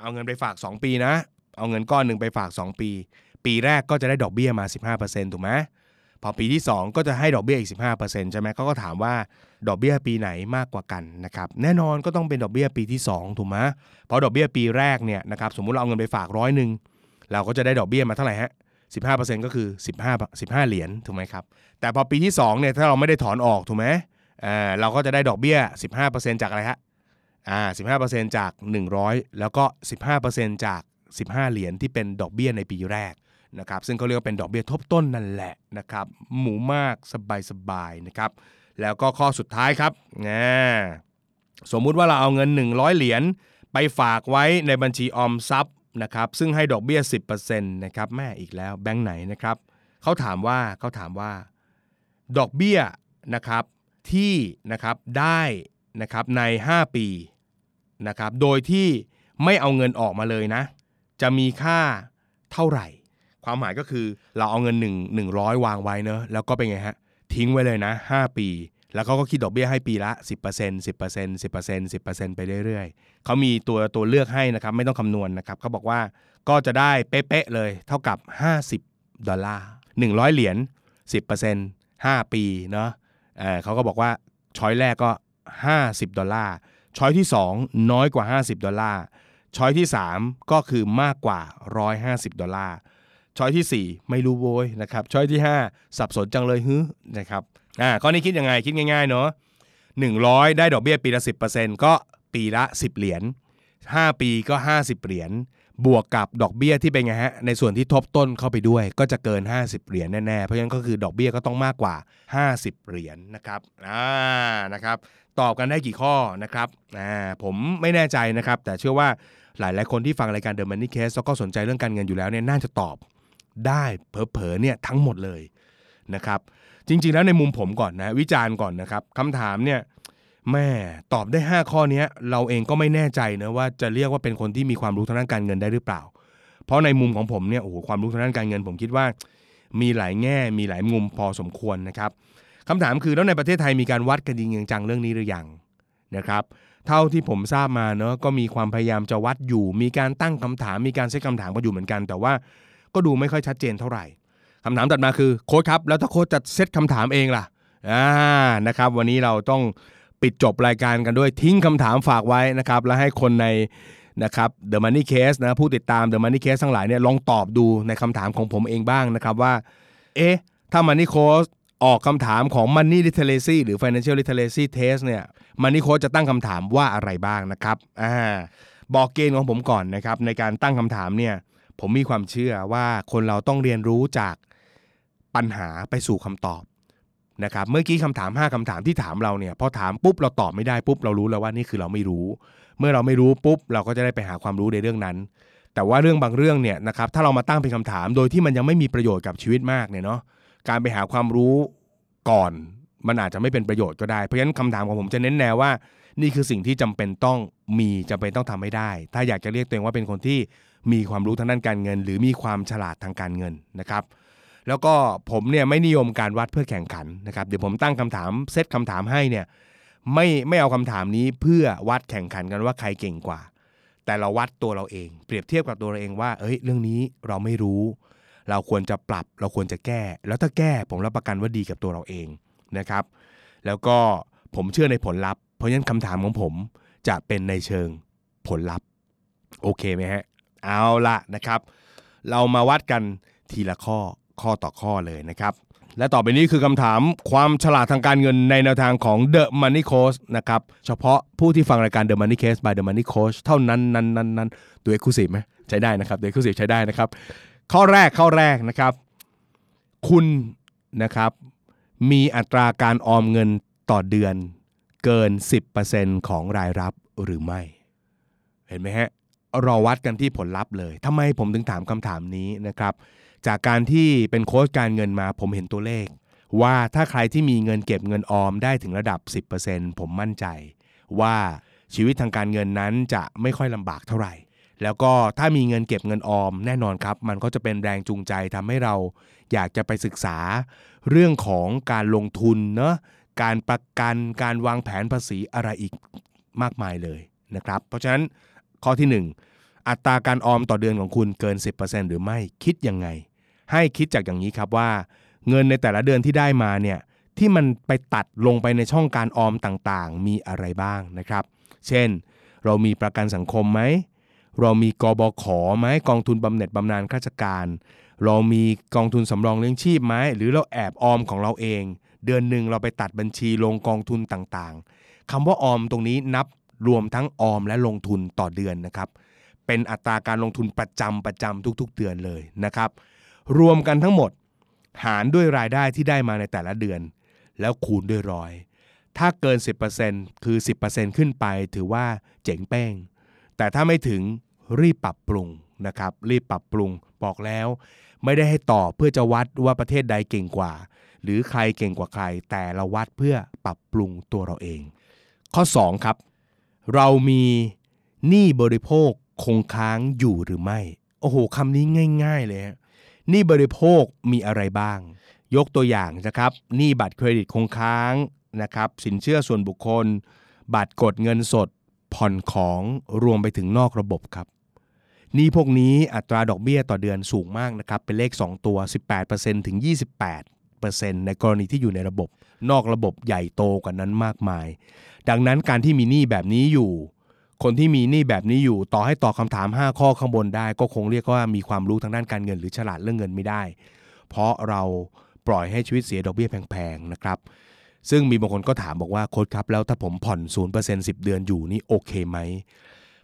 เอาเงินไปฝาก 2 ปีนะ เอาเงินก้อนหนึ่งไปฝาก 2 ปี ปีแรกก็จะได้ดอกเบี้ยมา 15%ถูกไหมพอปีที่ 2 ก็จะให้ดอกเบี้ยอีก 15%ใช่ไหมเขาก็ถามว่าดอกเบี้ยปีไหนมากกว่ากันนะครับแน่นอนก็ต้องเป็นดอกเบี้ยปีที่ 2 ถูกไหมเพราะดอกเบี้ยปีแรกเนี่ยนะครับสมมุติเราเอาเงินไปฝากร้อยหนึ่งเราก็จะได้ดอกเบี้ยมาเท่าไหร่ฮะ 15%ก็คือ 15 15 เหรียญถูกไหมครับ แต่พอปีที่2เนี่ยถ้าเราไม่ได้ถอนออกถูกไหมอ่าเราก็จะได้ดอกเบี้ย 15%จากอะไรฮะอ่า15%จาก 100 แล้วก็ 15%จาก 15 เหรียญที่เป็นดอกเบี้ยในปีแรกนะครับซึ่งเขาเรียกว่าเป็นดอกเบี้ยทบต้นนั่นแหละนะครับหมูมากสบายๆนะครับแล้วก็ข้อสุดท้ายครับนะสมมุติว่าเราเอาเงิน 100 เหรียญไปฝากไว้ในบัญชีออมทรัพย์ นะครับซึ่งให้ดอกเบี้ย 10%นะครับแม่อีกแล้วแบงค์ไหนนะครับเขาถามว่าเขาถามว่า ดอกเบี้ยนะครับที่นะครับได้นะครับใน 5 ปีนะครับโดยที่ไม่เอาเงินออกมาเลยนะ จะมีค่าเท่าไหร่ ความหมายก็คือเราเอาเงิน 1 100 วางไว้เนอะแล้วก็เป็นไงฮะทิ้งไว้เลยนะ 5 ปี แล้วเขาก็คิดดอกเบี้ยให้ปีละ 10% 10% 10% 10%ไปเรื่อยๆเขามีตัวตัวเลือกให้นะครับไม่ต้องคำนวณนะครับเขาบอกว่าก็จะได้เป๊ะๆเลยเท่ากับ 50 ดอลลาร์ 100 เหรียญ 10% 5 ปีเนาะเเขาก็บอกว่าchoice แรกก็ 50 ดอลลาร์ choice ที่ 2 น้อยกว่า 50 ดอลลาร์ choice ที่ 3 ก็คือมากกว่า 150 ดอลลาร์ choice ที่ 4 ไม่รู้โว้ยนะครับ choice ที่ 5 สับสนจังเลยฮึนะครับ อ่าข้อนี้คิดยังไงคิดง่ายๆเนาะ100ได้ดอกเบี้ยปีละ10%ก็ปีละ10เหรียญ5ปีก็50เหรียญบวกกับดอกเบี้ยที่เป็นไงฮะในส่วนที่ทบต้นเข้าไปด้วย ก็จะเกิน 50 เหรียญแน่ๆ เพราะฉะนั้นก็คือดอกเบี้ยก็ต้องมากกว่า 50 เหรียญนะครับอ่านะครับตอบกันได้กี่ข้อนะครับอ่าผมไม่แน่ใจนะครับ แต่เชื่อว่าหลายๆคนที่ฟังรายการ The Money Case แล้วก็สนใจเรื่องการเงินอยู่แล้วเนี่ยน่าจะตอบได้เผลอๆเนี่ยทั้งหมดเลยนะครับ จริง ๆ แล้วในมุมผมก่อนนะ วิจารณ์ก่อนนะครับคำถามเนี่ยแม่ตอบได้ 5 ข้อเนี้ยเราเองก็ไม่แน่ใจนะว่าจะเรียกว่าเป็นคนที่มีความรู้ทางด้านการเงินได้หรือเปล่า เพราะในมุมของผมเนี่ยโอ้โหความรู้ทางด้านการเงิน ผมคิดว่า มีหลายแง่มีหลายมุมพอสมควรนะครับคำถามคือแล้วในประเทศไทยมีการวัดกันจริงจังเรื่องนี้หรือยังนะครับ เท่าที่ผมทราบมาเนาะก็มีความพยายามจะวัดอยู่ มีการตั้งคำถาม มีการเซตคำถามกันอยู่เหมือนกัน แต่ว่าก็ดูไม่ค่อยชัดเจนเท่าไหร่ คำถามถัดมาคือโค้ชครับ แล้วถ้าโค้ชจะเซตคำถามเองล่ะอ่านะครับ วันนี้เราต้องปิดจบรายการกันด้วยทิ้งคำถามฝากไว้นะครับ แล้วให้คนในนะครับ The Money Case นะผู้ติดตาม The Money Case ทั้งหลายเนี่ยลองตอบดูในคำถามของผมเองบ้างนะครับว่า เอ๊ะ ถ้า Money Coach ออกคำถามของ Money Literacy หรือ Financial Literacy Test เนี่ย Money Coach จะตั้งคำถามว่าอะไรบ้างนะครับอ่าบอกเกณฑ์ของผมก่อนนะครับในการตั้งคำถามเนี่ยผมมีความเชื่อว่าคนเราต้องเรียนรู้จาก ปัญหาไปสู่คำตอบนะครับเมื่อกี้คำถาม 5คำถามที่ถามเราเนี่ยพอถามปุ๊บเราตอบไม่ได้ปุ๊บเรารู้แล้วว่านี่คือเราไม่รู้ เมื่อเราไม่รู้ปุ๊บเราก็จะได้ไปหาความรู้ในเรื่องนั้น แต่ว่าเรื่องบางเรื่องเนี่ยนะครับถ้าเรามาตั้งเป็นคำถามโดยที่มันยังไม่มีประโยชน์กับชีวิตมากเนี่ยเนาะการไปหาความรู้ก่อนมันอาจจะไม่เป็นประโยชน์ก็ได้ เพราะฉะนั้นคำถามของผมจะเน้นแนวว่า นี่คือสิ่งที่จำเป็นต้องมีจำเป็นต้องทำให้ได้ ถ้าอยากจะเรียกตัวเองว่าเป็นคนที่มีความรู้ทางด้านการเงิน หรือมีความฉลาดทางการเงินนะครับ แล้วก็ผมเนี่ยไม่นิยมการวัดเพื่อแข่งขันนะครับเดี๋ยวผมตั้งคำถามเซตคำถามให้เนี่ยไม่ไม่เอาคำถามนี้เพื่อวัดแข่งขันกันว่าใครเก่งกว่า แต่เราวัดตัวเราเอง เปรียบเทียบกับตัวเราเองว่าเอ้ยเรื่องนี้เราไม่รู้ เราควรจะปรับเราควรจะแก้ แล้วถ้าแก้ผมรับประกันว่าดีกับตัวเราเองนะครับ แล้วก็ผมเชื่อในผลลัพธ์เพราะฉะนั้นคำถามของผมจะเป็นในเชิงผลลัพธ์โอเคไหมฮะเอาละนะครับ เรามาวัดกันทีละข้อ ข้อต่อข้อเลยนะครับ และต่อไปนี้คือคำถามความฉลาดทางการเงินในแนวทางของ The Money Coach นะครับ เฉพาะผู้ที่ฟังรายการ The Money Case by The Money Coach เท่านั้นนั้นนั้นนั้นตัว Exclusive ไหมใช้ได้นะครับตัว Exclusive ใช้ได้นะครับ ข้อแรกข้อแรกนะครับ คุณนะครับมีอัตราการออมเงินต่อเดือนเกิน 10%ของรายรับหรือไม่ เห็นไหมฮะราวัดกันที่ผลลัพธ์เลยทำไมผมถึงถามคำถามนี้นะครับ จากการที่เป็นโค้ชการเงินมาผมเห็นตัวเลข ว่าถ้าใครที่มีเงินเก็บเงินออมได้ถึงระดับ 10%ผมมั่นใจ ว่าชีวิตทางการเงินนั้นจะไม่ค่อยลำบากเท่าไหร่ แล้วก็ถ้ามีเงินเก็บเงินออมแน่นอนครับ มันก็จะเป็นแรงจูงใจทำให้เราอยากจะไปศึกษา เรื่องของการลงทุนเนาะการประกันการวางแผนภาษีอะไรอีกมากมายเลยนะครับ เพราะฉะนั้นข้อที่ 1 อัตราการออมต่อเดือนของคุณเกิน 10%หรือไม่คิดยังไง ให้คิดจากอย่างนี้ครับว่า เงินในแต่ละเดือนที่ได้มาเนี่ยที่มันไปตัดลงไปในช่องการออมต่างๆ มีอะไรบ้างนะครับ เช่น เรามีประกันสังคมไหม เรามีกบขไหมกองทุนบำเหน็จบำนาญข้าราชการ เรามีกองทุนสำรองเลี้ยงชีพไหมหรือเราแอบออมของเราเอง เดือนหนึ่งเราไปตัดบัญชีลงกองทุนต่างๆคำว่าออมตรงนี้นับรวมทั้งออมและลงทุนต่อเดือนนะครับ เป็นอัตราการลงทุนประจำประจำทุกๆ เดือนเลยนะครับ รวมกันทั้งหมดหารด้วยรายได้ที่ได้มาในแต่ละเดือน แล้วคูณด้วยร้อยถ้าเกิน 10%คือ 10%ขึ้นไปถือว่าเจ๋งเป้ง แต่ถ้าไม่ถึงรีบปรับปรุงนะครับ รีบปรับปรุงบอกแล้ว ไม่ได้ให้ตอบเพื่อจะวัดว่าประเทศใดเก่งกว่า หรือใครเก่งกว่าใคร แต่เราวัดเพื่อปรับปรุงตัวเราเอง ข้อ 2 ครับ เรามีหนี้บริโภค คงค้างอยู่หรือไม่ โอ้โหคำนี้ง่าย ๆ เลยฮะนี้บริโภคมีอะไรบ้าง ยกตัวอย่างนะครับหนี้บัตรเครดิตคงค้างนะครับสินเชื่อส่วนบุคคล บัตรกดเงินสด ผ่อนของรวมไปถึงนอกระบบครับนี้พวกนี้อัตราดอกเบี้ยต่อเดือนสูงมากนะครับ เป็นเลข 2 ตัว 18%ถึง 28%ในกรณีที่อยู่ในระบบ นอกระบบใหญ่โตกว่านั้นมากมาย ดังนั้นการที่มีหนี้แบบนี้อยู่ คนที่มีหนี้แบบนี้อยู่ต่อให้ตอบคำถาม 5 ข้อข้างบนได้ ก็คงเรียกว่ามีความรู้ทางด้านการเงินหรือฉลาดเรื่องเงินไม่ได้ เพราะเราปล่อยให้ชีวิตเสียดอกเบี้ยแพงๆนะครับซึ่งมีบางคนก็ถามบอกว่าโค้ชครับแล้วถ้าผมผ่อน 0% 10 เดือนอยู่นี่โอเคไหม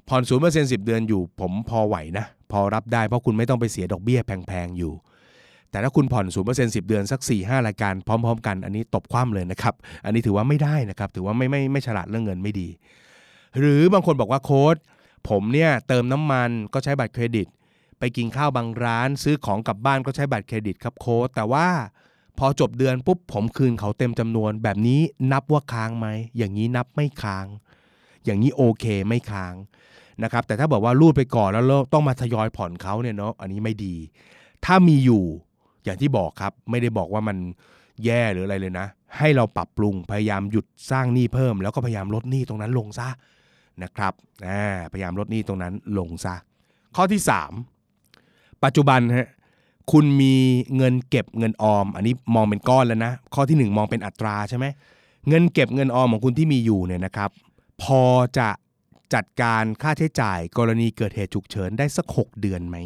ผ่อน 0% 10 เดือนอยู่ ผมพอไหวนะ พอรับได้เพราะคุณไม่ต้องไปเสียดอกเบี้ยแพงๆอยู่ แต่ถ้าคุณผ่อน 0% 10 เดือนสัก 4-5 รายการพร้อม ๆ กันอันนี้ตบคว่ำเลยนะครับ อันนี้ถือว่าไม่ได้นะครับ ถือว่าไม่ไม่ไม่ฉลาดเรื่องเงินไม่ดี หรือบางคนบอกว่าโค้ดผมเนี่ยเติมน้ำมันก็ใช้บัตรเครดิต ไปกินข้าวบางร้าน ซื้อของกลับบ้านก็ใช้บัตรเครดิตครับโค้ดแต่ว่าพอจบเดือนปุ๊บผมคืนเขาเต็มจำนวนแบบนี้นับว่าค้างไหมอย่างนี้นับไม่ค้าง อย่างนี้โอเคไม่ค้างนะครับแต่ถ้าบอกว่ารูดไปก่อนแล้วต้องมาทยอยผ่อนเขาเนี่ยเนาะอันนี้ไม่ดี ถ้ามีอยู่อย่างที่บอกครับไม่ได้บอกว่ามันแย่หรืออะไรเลยนะ ให้เราปรับปรุงพยายามหยุดสร้างหนี้เพิ่ม แล้วก็พยายามลดหนี้ตรงนั้นลงซะ นะครับพยายามลดหนี้ตรงนั้นลงซะ ข้อที่ 3 ปัจจุบันฮะคุณมีเงินเก็บเงินออม อันนี้มองเป็นก้อนแล้วนะ ข้อที่ 1 มองเป็นอัตราใช่ไหมเงินเก็บเงินออมของคุณที่มีอยู่เนี่ยนะครับ พอจะจัดการค่าใช้จ่ายกรณีเกิดเหตุฉุกเฉินได้สัก 6 เดือนไหม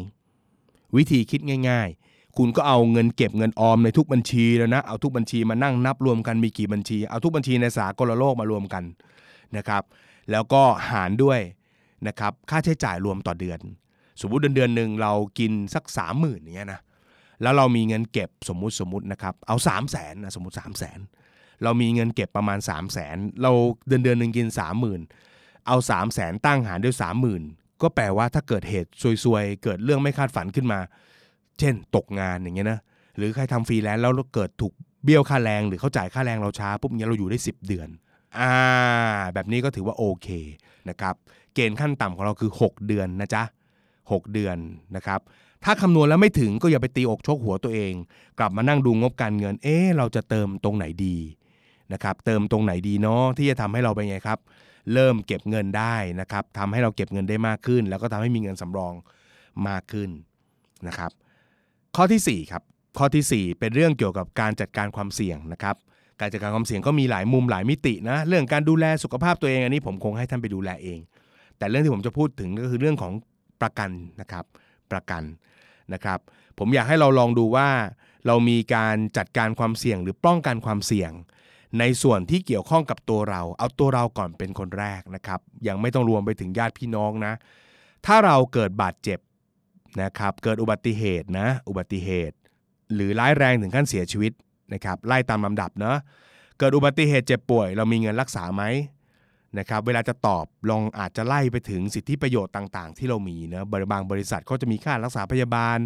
วิธีคิดง่าย ๆ คุณก็เอาเงินเก็บเงินออมในทุกบัญชีแล้วนะ เอาทุกบัญชีมานั่งนับรวมกันมีกี่บัญชี เอาทุกบัญชีในสากลโลกมารวมกันนะครับ แล้วก็หารด้วยนะครับค่าใช้จ่ายรวมต่อเดือน สมมุติเดือนเดือนหนึ่งเรากินสักสามหมื่นอย่างเงี้ยนะแล้วเรามีเงินเก็บสมมุติสมมุตินะครับเอาสามแสนนะสมมุติสามแสนเรามีเงินเก็บประมาณ3 0 0แสนเราเดือนเดือนหนึ่งกิน30,000เอา3 0 0แสนตั้งหารด้วย30,000ก็แปลว่าถ้าเกิดเหตุซวยๆ เกิดเรื่องไม่คาดฝันขึ้นมา เช่นตกงานอย่างเงี้ยนะหรือใครทำฟรีแลนซ์แล้วเกิดถูกเบี้ยวค่าแรง หรือเขาจ่ายค่าแรงเราช้าปุ๊บเงี้ยเราอยู่ได้ 10 เดือน อ่า แบบนี้ก็ถือว่าโอเคนะครับ เกณฑ์ขั้นต่ำของเราคือ 6 เดือนนะจ๊ะ 6 เดือนนะครับ ถ้าคำนวณแล้วไม่ถึงก็อย่าไปตีอกชกหัวตัวเอง กลับมานั่งดูงบการเงิน เอ๊เราจะเติมตรงไหนดีนะครับ เติมตรงไหนดีเนาะที่จะทำให้เราเป็นไงครับ เริ่มเก็บเงินได้นะครับทำให้เราเก็บเงินได้มากขึ้น แล้วก็ทำให้มีเงินสำรองมากขึ้นนะครับ ข้อที่4ครับข้อที่ 4 เป็นเรื่องเกี่ยวกับการจัดการความเสี่ยงนะครับ การจัดการความเสี่ยงก็มีหลายมุมหลายมิตินะเรื่องการดูแลสุขภาพตัวเองอันนี้ผมคงให้ท่านไปดูแลเอง แต่เรื่องที่ผมจะพูดถึงก็คือเรื่องของประกันนะครับประกันนะครับผมอยากให้เราลองดูว่า เรามีการจัดการความเสี่ยงหรือป้องกันความเสี่ยง ในส่วนที่เกี่ยวข้องกับตัวเรา เอาตัวเราก่อนเป็นคนแรกนะครับยังไม่ต้องรวมไปถึงญาติพี่น้องนะ ถ้าเราเกิดบาดเจ็บนะครับเกิดอุบัติเหตุนะอุบัติเหตุ หรือร้ายแรงถึงขั้นเสียชีวิต นะครับไล่ตามลำดับเนาะเกิดอุบัติเหตุเจ็บป่วย เรามีเงินรักษาไหมนะครับเวลาจะตอบลองอาจจะไล่ไปถึงสิทธิประโยชน์ต่างๆ ที่เรามีนะบางบริษัทก็จะมีค่ารักษาพยาบาล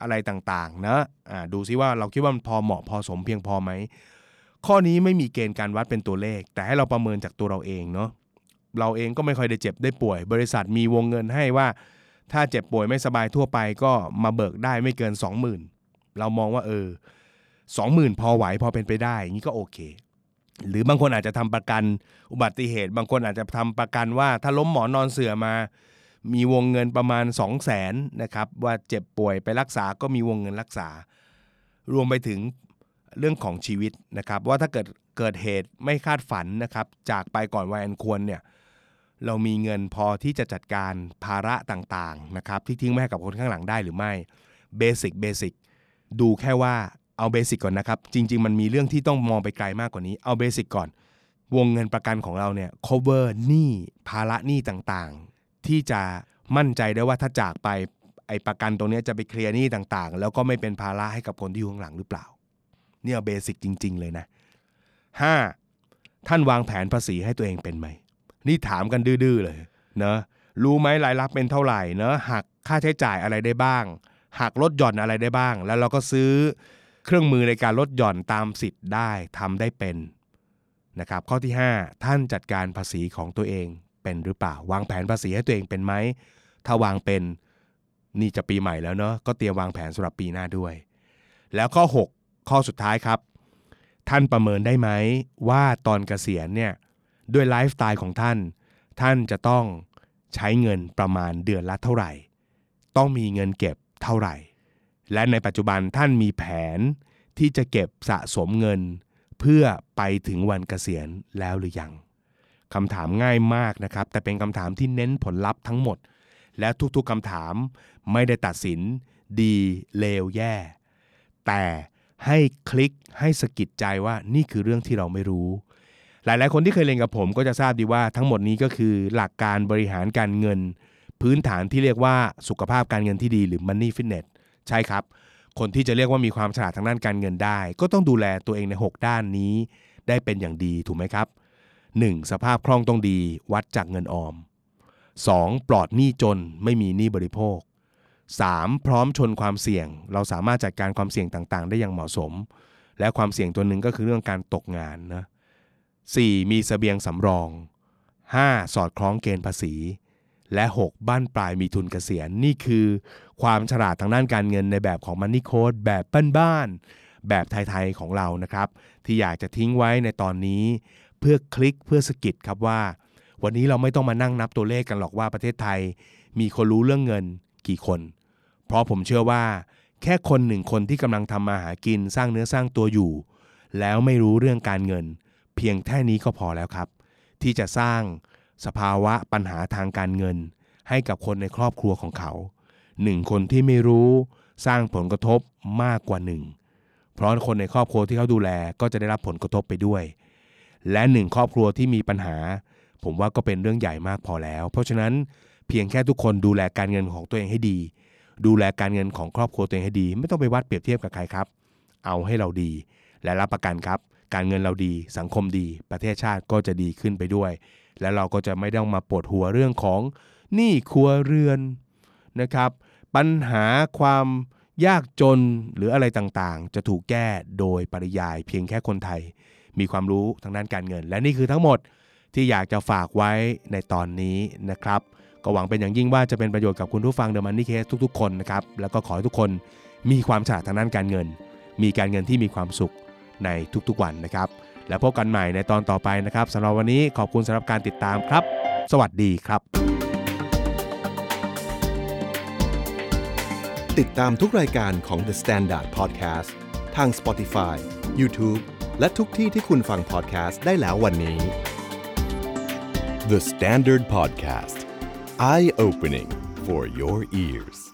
อะไรต่างๆนะะดูซิว่าเราคิดว่ามันพอเหมาะพอสมเพียงพอไหมข้อนี้ไม่มีเกณฑ์การวัดเป็นตัวเลข แต่ให้เราประเมินจากตัวเราเองเนาะเราเองก็ไม่ค่อยได้เจ็บได้ป่วย บริษัทมีวงเงินให้ว่า ถ้าเจ็บป่วยไม่สบายทั่วไปก็มาเบิกได้ไม่เกิน 20,000 เรามองว่าเออ สองหมื่นพอไหวพอเป็นไปได้อย่างนี้ก็โอเค หรือบางคนอาจจะทำประกันอุบัติเหตุ บางคนอาจจะทำประกันว่าถ้าล้มหมอนนอนเสื่อมา มีวงเงินประมาณ 2 0 0แสนนะครับว่าเจ็บป่วยไปรักษาก็มีวงเงินรักษา รวมไปถึงเรื่องของชีวิตนะครับว่าถ้าเกิดเกิดเหตุไม่คาดฝันนะครับจากไปก่อนวัยอันควรเนี่ยเรามีเงินพอที่จะจัดการภาระต่างๆนะครับที่ทิ้งไว้ให้กับคนข้างหลังได้หรือไม่เบสิกเบสิกดูแค่ว่า เอา basic ก่อนนะครับ จริง ๆ มันมีเรื่องที่ต้องมองไปไกลมากกว่านี้ เอา basic ก่อน วงเงินประกันของเราเนี่ย cover หนี้ภาระหนี้ต่างๆ ที่จะมั่นใจได้ว่าถ้าจากไปไอ้ประกันตรงนี้จะไปเคลียร์หนี้ต่างๆ แล้วก็ไม่เป็นภาระให้กับคนที่อยู่ข้างหลังหรือเปล่า เนี่ย basic จริง ๆ เลยนะ 5. ท่านวางแผนภาษีให้ตัวเองเป็นไหม นี่ถามกันดื้อๆเลยเนะรู้ไหมรายรับเป็นเท่าไหร่เนะหักค่าใช้จ่ายอะไรได้บ้างหักลดหย่อนอะไรได้บ้าง แล้วเราก็ซื้อ เครื่องมือในการลดหย่อนตามสิทธิ์ได้ทำได้เป็นนะครับข้อที่ 5 ท่านจัดการภาษีของตัวเองเป็นหรือเปล่า วางแผนภาษีให้ตัวเองเป็นไหมถ้าวางเป็นนี่จะปีใหม่แล้วเนาะก็เตรียมวางแผนสำหรับปีหน้าด้วย แล้วข้อ 6 ข้อสุดท้ายครับ ท่านประเมินได้ไหมว่าตอนเกษียณเนี่ยด้วยไลฟ์สไตล์ของท่าน ท่านจะต้องใช้เงินประมาณเดือนละเท่าไหร่ ต้องมีเงินเก็บเท่าไหร่ และในปัจจุบันท่านมีแผนที่จะเก็บสะสมเงิน เพื่อไปถึงวันเกษียณแล้วหรือยังคำถามง่ายมากนะครับ แต่เป็นคำถามที่เน้นผลลัพธ์ทั้งหมด และทุกๆคำถามไม่ได้ตัดสิน ดีเลวแย่ แต่ให้คลิกให้สกิดใจว่านี่คือเรื่องที่เราไม่รู้ หลายๆ คนที่เคยเรียนกับผมก็จะทราบดีว่าทั้งหมดนี้ก็คือหลักการบริหารการเงิน พื้นฐานที่เรียกว่าสุขภาพการเงินที่ดีหรือ Money Fitness ใช่ครับ คนที่จะเรียกว่ามีความฉลาดทางด้านการเงินได้ ก็ต้องดูแลตัวเองใน 6 ด้านนี้ ได้เป็นอย่างดีถูกไหมครับ 1. สภาพคล่องต้องดีวัดจากเงินออม 2. ปลอดหนี้จนไม่มีหนี้บริโภค 3. พร้อมชนความเสี่ยง เราสามารถจัดการความเสี่ยงต่างๆ ได้อย่างเหมาะสม และความเสี่ยงตัวหนึ่งก็คือเรื่องการตกงานนะ 4. มีสเสบียงสำรอง 5. สอดคล้องเกณฑ์ภาษี และ 6 บ้านปลายมีทุนเกษียณนี่คือ ความฉลาดทางด้านการเงินในแบบของมันนี่โค้ดแบบบ้านๆแบบไทยๆของเรานะครับ ที่อยากจะทิ้งไว้ในตอนนี้ เพื่อคลิกเพื่อสกิดครับว่า วันนี้เราไม่ต้องมานั่งนับตัวเลขกันหรอกว่าประเทศไทย มีคนรู้เรื่องเงินกี่คน เพราะผมเชื่อว่า แค่คนหนึ่งคนที่กำลังทำมาหากินสร้างเนื้อสร้างตัวอยู่ แล้วไม่รู้เรื่องการเงิน เพียงแค่นี้ก็พอแล้วครับ ที่จะสร้าง สภาวะปัญหาทางการเงิน ให้กับคนในครอบครัวของเขาหนึ่งคนที่ไม่รู้สร้างผลกระทบมากกว่าหนึ่งเพราะคนในครอบครัวที่เขาดูแลก็จะได้รับผลกระทบไปด้วย และหนึ่งครอบครัวที่มีปัญหา ผมว่าก็เป็นเรื่องใหญ่มากพอแล้ว เพราะฉะนั้นเพียงแค่ทุกคนดูแลการเงินของตัวเองให้ดี ดูแลการเงินของครอบครัวตัวเองให้ดี ไม่ต้องไปวัดเปรียบเทียบกับใครครับ เอาให้เราดี และรับประกันครับ การเงินเราดี สังคมดี ประเทศชาติก็จะดีขึ้นไปด้วย และเราก็จะไม่ต้องมาปวดหัวเรื่องของหนี้ครัวเรือนนะครับ ปัญหาความยากจนหรืออะไรต่างๆ จะถูกแก้โดยปริยายเพียงแค่คนไทย มีความรู้ทางด้านการเงิน และนี่คือทั้งหมดที่อยากจะฝากไว้ในตอนนี้นะครับ ก็หวังเป็นอย่างยิ่งว่าจะเป็นประโยชน์กับคุณผู้ฟังเดอะมันนี่เคสทุกๆ คนนะครับ แล้วก็ขอให้ทุกคนมีความฉลาดทางด้านการเงิน มีการเงินที่มีความสุขในทุกๆวันนะครับ แล้วพบกันใหม่ในตอนต่อไปนะครับสำหรับวันนี้ขอบคุณสำหรับการติดตามครับ สวัสดีครับ ติดตามทุกรายการของ The Standard Podcast ทาง Spotify, YouTube และทุกที่ที่คุณฟัง podcast ได้แล้ววันนี้ The Standard Podcast Eye Opening for your ears